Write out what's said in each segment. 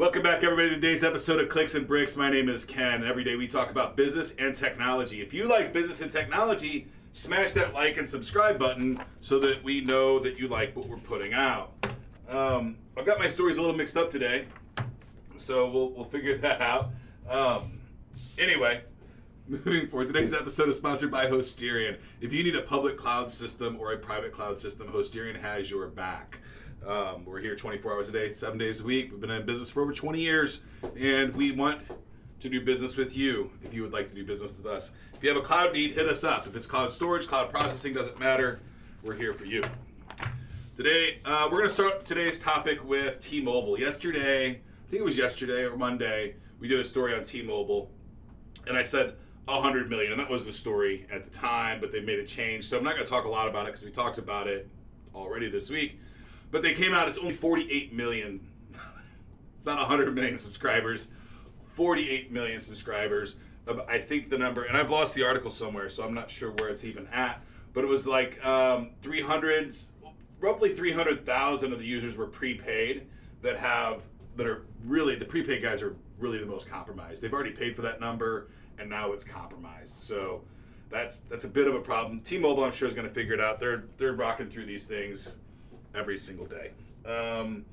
Welcome back, everybody, to today's episode of Clicks and Bricks. My name is Ken. Every day we talk about business and technology. If you like business and technology, smash that like and subscribe button so that we know that you like what we're putting out. Um, I've got my stories a little mixed up today, so we'll, we'll figure that out. Um, anyway, moving forward, today's episode is sponsored by Hostirian. If you need a public cloud system or a private cloud system, Hostirian has your back. Um, we're here 24 hours a day, seven days a week. We've been in business for over 20 years, and we want to do business with you if you would like to do business with us. If you have a cloud need, hit us up. If it's cloud storage, cloud processing, doesn't matter. We're here for you. Today, uh, we're going to start today's topic with T Mobile. Yesterday, I think it was yesterday or Monday, we did a story on T Mobile, and I said 100 million, and that was the story at the time, but they made a change. So I'm not going to talk a lot about it because we talked about it already this week. But they came out, it's only 48 million. it's not 100 million subscribers, 48 million subscribers. Uh, I think the number, and I've lost the article somewhere, so I'm not sure where it's even at. But it was like um, 300, roughly 300,000 of the users were prepaid that have, that are really, the prepaid guys are really the most compromised. They've already paid for that number, and now it's compromised. So that's that's a bit of a problem. T-Mobile, I'm sure, is going to figure it out. They're they're rocking through these things every single day. Um,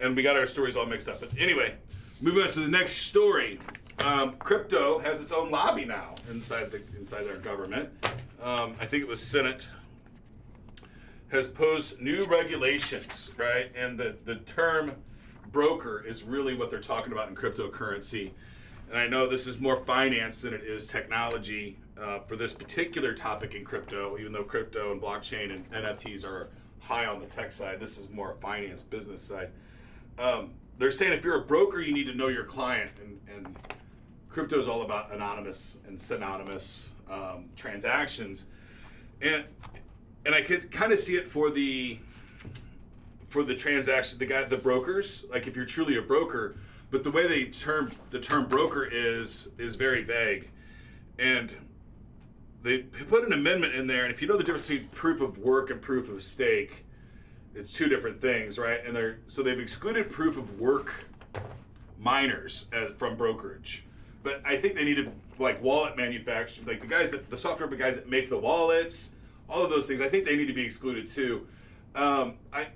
and we got our stories all mixed up. But anyway, moving on to the next story. Um, crypto has its own lobby now inside the inside our government. Um, I think it was Senate has posed new regulations, right? And the the term broker is really what they're talking about in cryptocurrency. And I know this is more finance than it is technology uh, for this particular topic in crypto, even though crypto and blockchain and NFTs are high on the tech side. This is more finance business side. Um, they're saying if you're a broker, you need to know your client, and, and crypto is all about anonymous and synonymous um, transactions, and and I could kind of see it for the for the transaction, the guy, the brokers. Like if you're truly a broker, but the way they term the term broker is is very vague, and they put an amendment in there, and if you know the difference between proof of work and proof of stake, it's two different things, right? And they're so they've excluded proof of work miners as, from brokerage, but I think they need to like wallet manufacturers, like the guys that the software guys that make the wallets, all of those things. I think they need to be excluded too. Um, I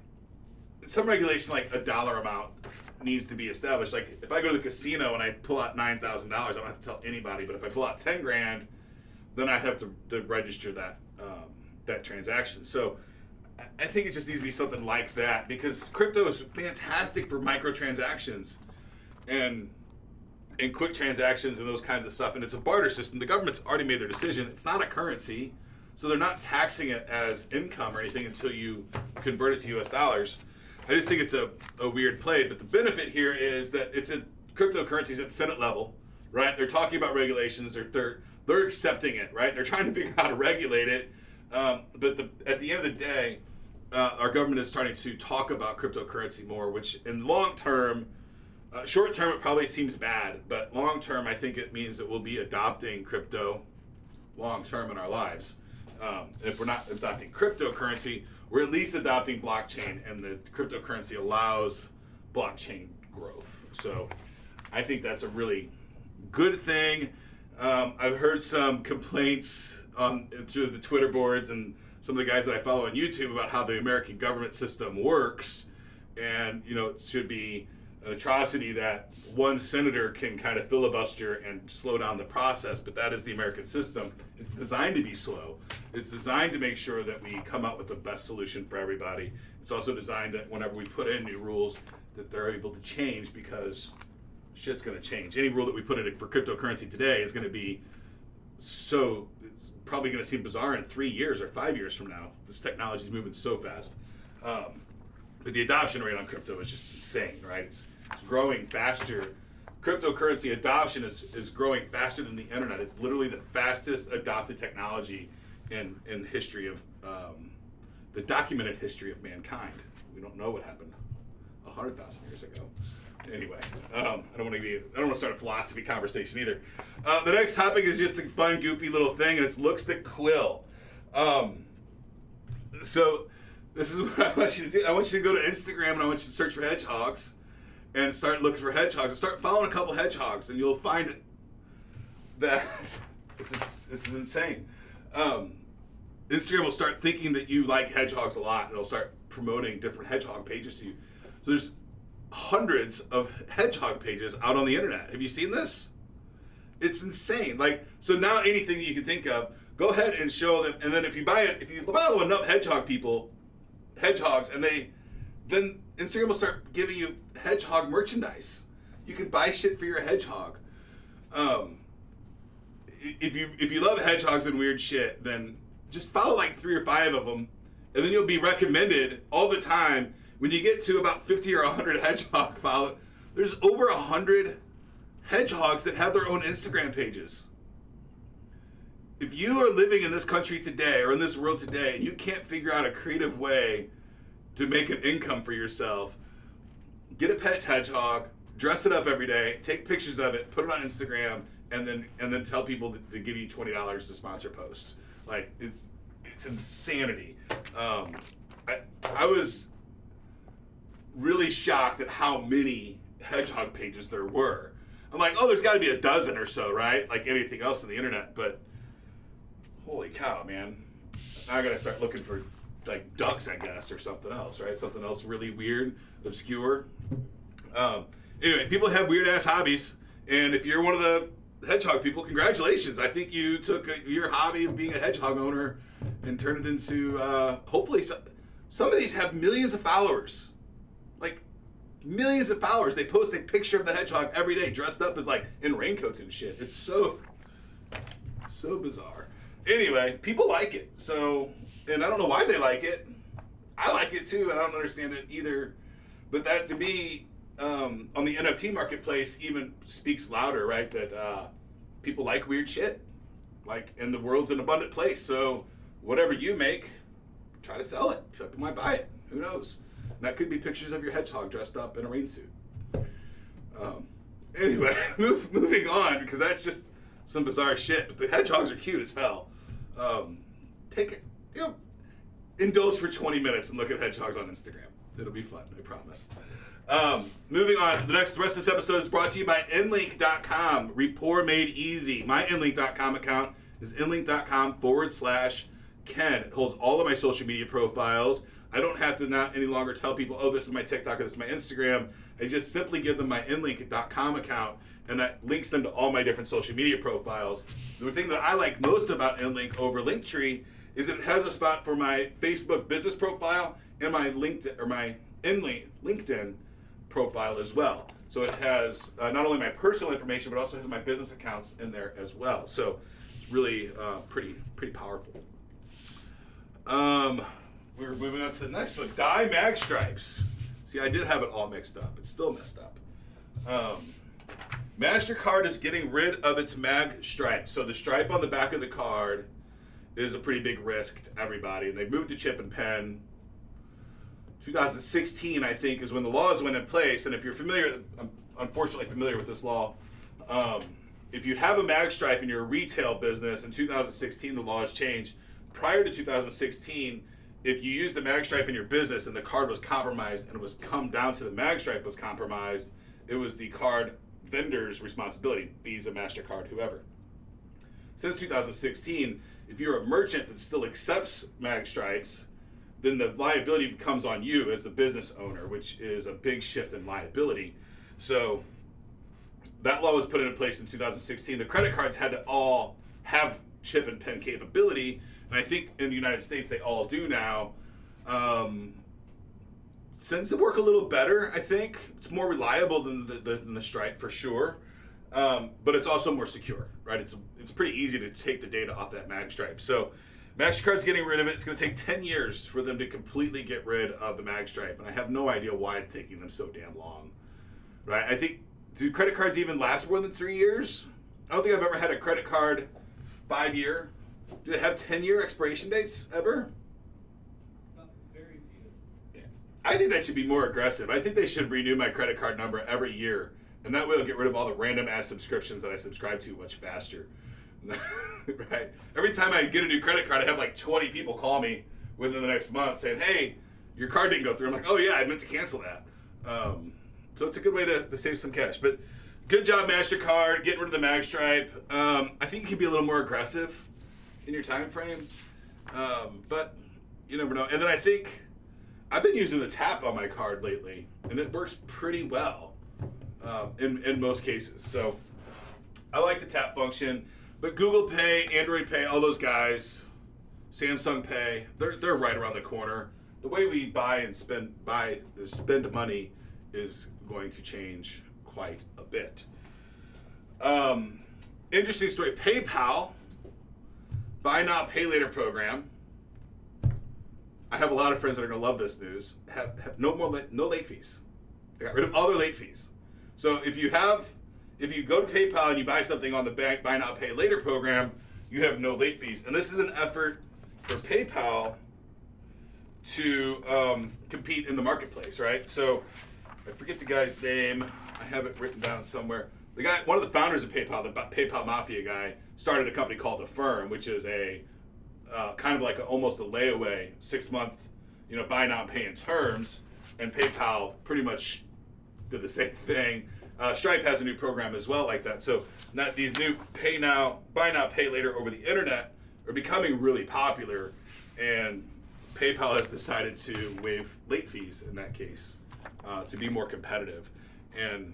some regulation like a dollar amount needs to be established. Like if I go to the casino and I pull out nine thousand dollars, I don't have to tell anybody. But if I pull out ten grand then I have to, to register that um, that transaction. So I think it just needs to be something like that because crypto is fantastic for microtransactions and and quick transactions and those kinds of stuff. And it's a barter system. The government's already made their decision. It's not a currency, so they're not taxing it as income or anything until you convert it to U.S. dollars. I just think it's a, a weird play. But the benefit here is that it's a cryptocurrencies at Senate level, right? They're talking about regulations. They're they're they're accepting it, right? They're trying to figure out how to regulate it. Um, but the, at the end of the day, uh, our government is starting to talk about cryptocurrency more, which in long term, uh, short term, it probably seems bad, but long term, I think it means that we'll be adopting crypto long term in our lives. Um, if we're not adopting cryptocurrency, we're at least adopting blockchain, and the cryptocurrency allows blockchain growth. So I think that's a really good thing. Um, I've heard some complaints on through the Twitter boards and some of the guys that I follow on YouTube about how the American government system works, and you know it should be an atrocity that one senator can kind of filibuster and slow down the process. But that is the American system. It's designed to be slow. It's designed to make sure that we come up with the best solution for everybody. It's also designed that whenever we put in new rules, that they're able to change because shit's going to change. Any rule that we put in for cryptocurrency today is going to be so it's probably going to seem bizarre in three years or five years from now. This technology is moving so fast. Um, but the adoption rate on crypto is just insane, right? It's, it's growing faster. Cryptocurrency adoption is, is growing faster than the internet. It's literally the fastest adopted technology in, in history of um, the documented history of mankind. We don't know what happened 100,000 years ago anyway, um, I don't want to be. I don't want to start a philosophy conversation either. Uh, the next topic is just a fun, goofy little thing, and it's looks that quill. Um, so this is what I want you to do. I want you to go to Instagram and I want you to search for hedgehogs, and start looking for hedgehogs and start following a couple hedgehogs, and you'll find that this is this is insane. Um, Instagram will start thinking that you like hedgehogs a lot, and it'll start promoting different hedgehog pages to you. So there's hundreds of hedgehog pages out on the internet. Have you seen this? It's insane. Like so now anything you can think of, go ahead and show them. And then if you buy it, if you follow enough hedgehog people, hedgehogs, and they then Instagram will start giving you hedgehog merchandise. You can buy shit for your hedgehog. Um, if you if you love hedgehogs and weird shit, then just follow like three or five of them, and then you'll be recommended all the time. When you get to about fifty or hundred hedgehog follow, there's over hundred hedgehogs that have their own Instagram pages. If you are living in this country today or in this world today and you can't figure out a creative way to make an income for yourself, get a pet hedgehog, dress it up every day, take pictures of it, put it on Instagram, and then and then tell people to, to give you twenty dollars to sponsor posts. Like it's it's insanity. Um, I I was really shocked at how many hedgehog pages there were. I'm like, oh, there's got to be a dozen or so, right? Like anything else on the internet, but holy cow, man! I gotta start looking for like ducks, I guess, or something else, right? Something else really weird, obscure. Um, anyway, people have weird ass hobbies, and if you're one of the hedgehog people, congratulations! I think you took a, your hobby of being a hedgehog owner and turned it into uh, hopefully some, some of these have millions of followers, millions of followers. They post a picture of the hedgehog every day, dressed up as like in raincoats and shit. It's so so bizarre. Anyway, people like it. So, and I don't know why they like it. I like it too, and I don't understand it either. But that to me, um, on the NFT marketplace, even speaks louder, right? That uh, people like weird shit. Like, and the world's an abundant place. So, whatever you make, try to sell it. People might buy it. Who knows? That could be pictures of your hedgehog dressed up in a rain suit. Um, anyway, move, moving on because that's just some bizarre shit. But the hedgehogs are cute as hell. Um, take it, you know, indulge for 20 minutes and look at hedgehogs on Instagram. It'll be fun, I promise. Um, moving on, the next the rest of this episode is brought to you by Inlink.com. Rapport made easy. My Inlink.com account is Inlink.com forward slash Ken. It holds all of my social media profiles. I don't have to not any longer tell people, oh, this is my TikTok or this is my Instagram. I just simply give them my Inlink.com account, and that links them to all my different social media profiles. The thing that I like most about Inlink over Linktree is it has a spot for my Facebook business profile and my LinkedIn or my Inlink LinkedIn profile as well. So it has uh, not only my personal information, but also has my business accounts in there as well. So it's really uh, pretty pretty powerful. Um, we're moving on to the next one. Die mag stripes. See, I did have it all mixed up. It's still messed up. Um, Mastercard is getting rid of its mag stripe. So the stripe on the back of the card is a pretty big risk to everybody, and they moved to chip and PIN 2016, I think, is when the laws went in place. And if you're familiar, I'm unfortunately familiar with this law. Um, if you have a mag stripe in your retail business in 2016, the laws changed. Prior to 2016, if you use the mag stripe in your business and the card was compromised and it was come down to the mag stripe was compromised, it was the card vendor's responsibility, Visa, MasterCard, whoever. Since 2016, if you're a merchant that still accepts mag stripes, then the liability becomes on you as the business owner, which is a big shift in liability. So that law was put into place in 2016. The credit cards had to all have chip and PIN capability, and I think in the United States they all do now. Um, tends to work a little better. I think it's more reliable than the, the, than the Stripe for sure, um, but it's also more secure, right? It's it's pretty easy to take the data off that mag stripe. So Mastercard's getting rid of it. It's going to take 10 years for them to completely get rid of the mag stripe, and I have no idea why it's taking them so damn long. Right? I think do credit cards even last more than three years? I don't think I've ever had a credit card five year. Do they have 10 year expiration dates ever? I think that should be more aggressive. I think they should renew my credit card number every year, and that way I'll get rid of all the random ass subscriptions that I subscribe to much faster. right? Every time I get a new credit card, I have like 20 people call me within the next month saying, "Hey, your card didn't go through." I'm like, "Oh yeah, I meant to cancel that." Um, so it's a good way to, to save some cash. But good job, Mastercard, getting rid of the mag stripe. Um, I think you can be a little more aggressive in your time frame, um, but you never know. And then I think I've been using the tap on my card lately, and it works pretty well um, in in most cases. So I like the tap function. But Google Pay, Android Pay, all those guys, Samsung Pay, they're they're right around the corner. The way we buy and spend buy spend money is going to change quite a bit. Um, interesting story. PayPal, buy now pay later program. I have a lot of friends that are going to love this news. Have, have no more late, no late fees. They got rid of all their late fees. So if you have, if you go to PayPal and you buy something on the bank buy now pay later program, you have no late fees. And this is an effort for PayPal to um, compete in the marketplace, right? So I forget the guy's name. I have it written down somewhere. The guy, one of the founders of PayPal, the PayPal Mafia guy, started a company called Affirm, which is a uh, kind of like a, almost a layaway, six month, you know, buy now pay in terms. And PayPal pretty much did the same thing. Uh, Stripe has a new program as well like that. So not these new pay now, buy now, pay later over the internet are becoming really popular, and PayPal has decided to waive late fees in that case uh, to be more competitive, and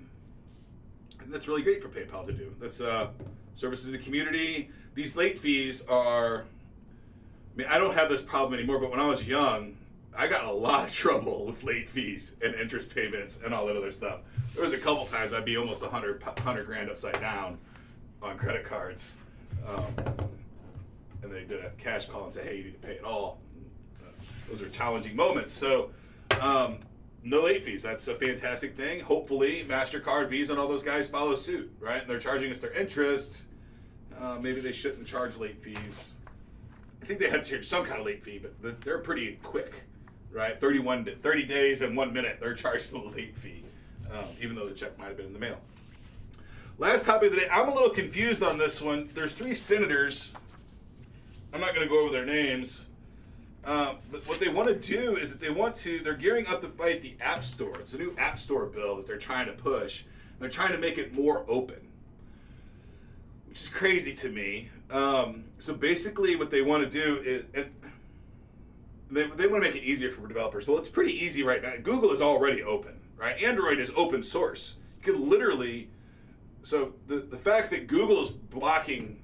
that's really great for PayPal to do. That's uh, services to the community. These late fees are. I mean, I don't have this problem anymore, but when I was young, I got in a lot of trouble with late fees and interest payments and all that other stuff. There was a couple times I'd be almost 100, 100 grand upside down on credit cards. Um, and they did a cash call and say, hey, you need to pay it all. Uh, those are challenging moments. So, um, no late fees. That's a fantastic thing. Hopefully, MasterCard, Visa, and all those guys follow suit, right? And they're charging us their interest. Uh, maybe they shouldn't charge late fees. I think they have to charge some kind of late fee, but they're pretty quick, right? 31, to 30 days and one minute, they're charging a late fee, um, even though the check might have been in the mail. Last topic of the day. I'm a little confused on this one. There's three senators. I'm not going to go over their names. Uh, but what they want to do is that they want to, they're gearing up to fight the App Store. It's a new App Store bill that they're trying to push. They're trying to make it more open, which is crazy to me. Um, so basically, what they want to do is, and they, they want to make it easier for developers. Well, it's pretty easy right now. Google is already open, right? Android is open source. You could literally so the, the fact that Google is blocking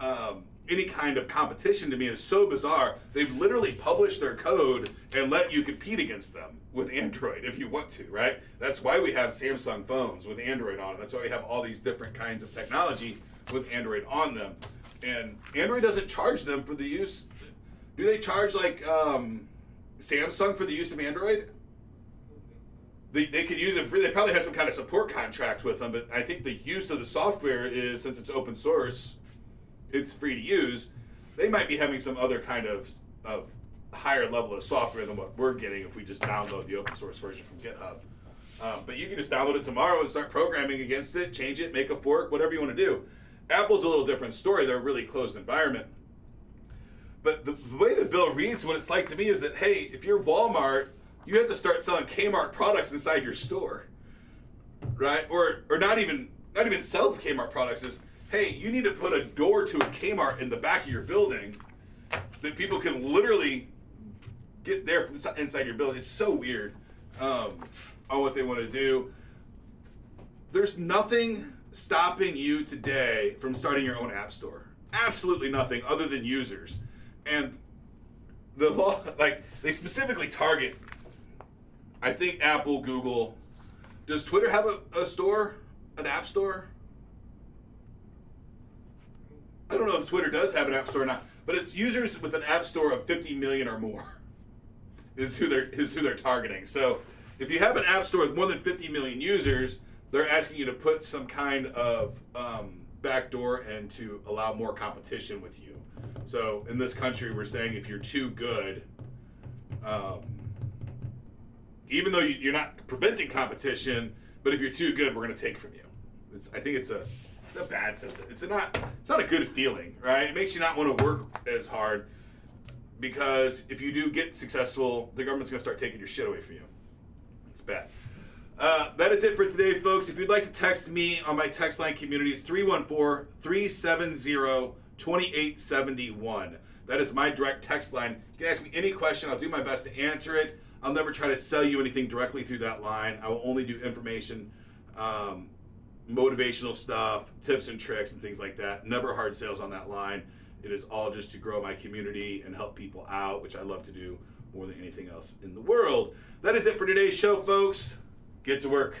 um, any kind of competition to me is so bizarre. They've literally published their code and let you compete against them with Android if you want to, right? That's why we have Samsung phones with Android on it. That's why we have all these different kinds of technology with Android on them. And Android doesn't charge them for the use. Do they charge like um, Samsung for the use of Android? they, they could use it free. They probably have some kind of support contract with them, but I think the use of the software is since it's open source, it's free to use. They might be having some other kind of of higher level of software than what we're getting if we just download the open source version from GitHub. Um, but you can just download it tomorrow and start programming against it, change it, make a fork, whatever you want to do. Apple's a little different story. They're a really closed environment. But the, the way the bill reads, what it's like to me is that, hey, if you're Walmart you have to start selling Kmart products inside your store, right? Or or not even not even sell Kmart products. Hey, you need to put a door to a Kmart in the back of your building that people can literally get there from inside your building. It's so weird um, on what they want to do. There's nothing stopping you today from starting your own app store. Absolutely nothing other than users. And the law, like, they specifically target I think Apple, Google. Does Twitter have a, a store, an app store? I don't know if Twitter does have an app store or not, but it's users with an app store of 50 million or more is who they're is who they're targeting. So if you have an app store with more than 50 million users, they're asking you to put some kind of um, backdoor and to allow more competition with you. So in this country, we're saying if you're too good, um, even though you, are not preventing competition, but if you're too good, we're going to take from you. It's, I think it's a it's a bad sense. It's a not it's not a good feeling, right? It makes you not want to work as hard because if you do get successful, the government's going to start taking your shit away from you. It's bad. Uh, that is it for today, folks. If you'd like to text me on my text line community, it's 314 370 2871. That is my direct text line. You can ask me any question, I'll do my best to answer it. I'll never try to sell you anything directly through that line. I will only do information, um, motivational stuff, tips and tricks, and things like that. Never hard sales on that line. It is all just to grow my community and help people out, which I love to do more than anything else in the world. That is it for today's show, folks. Get to work.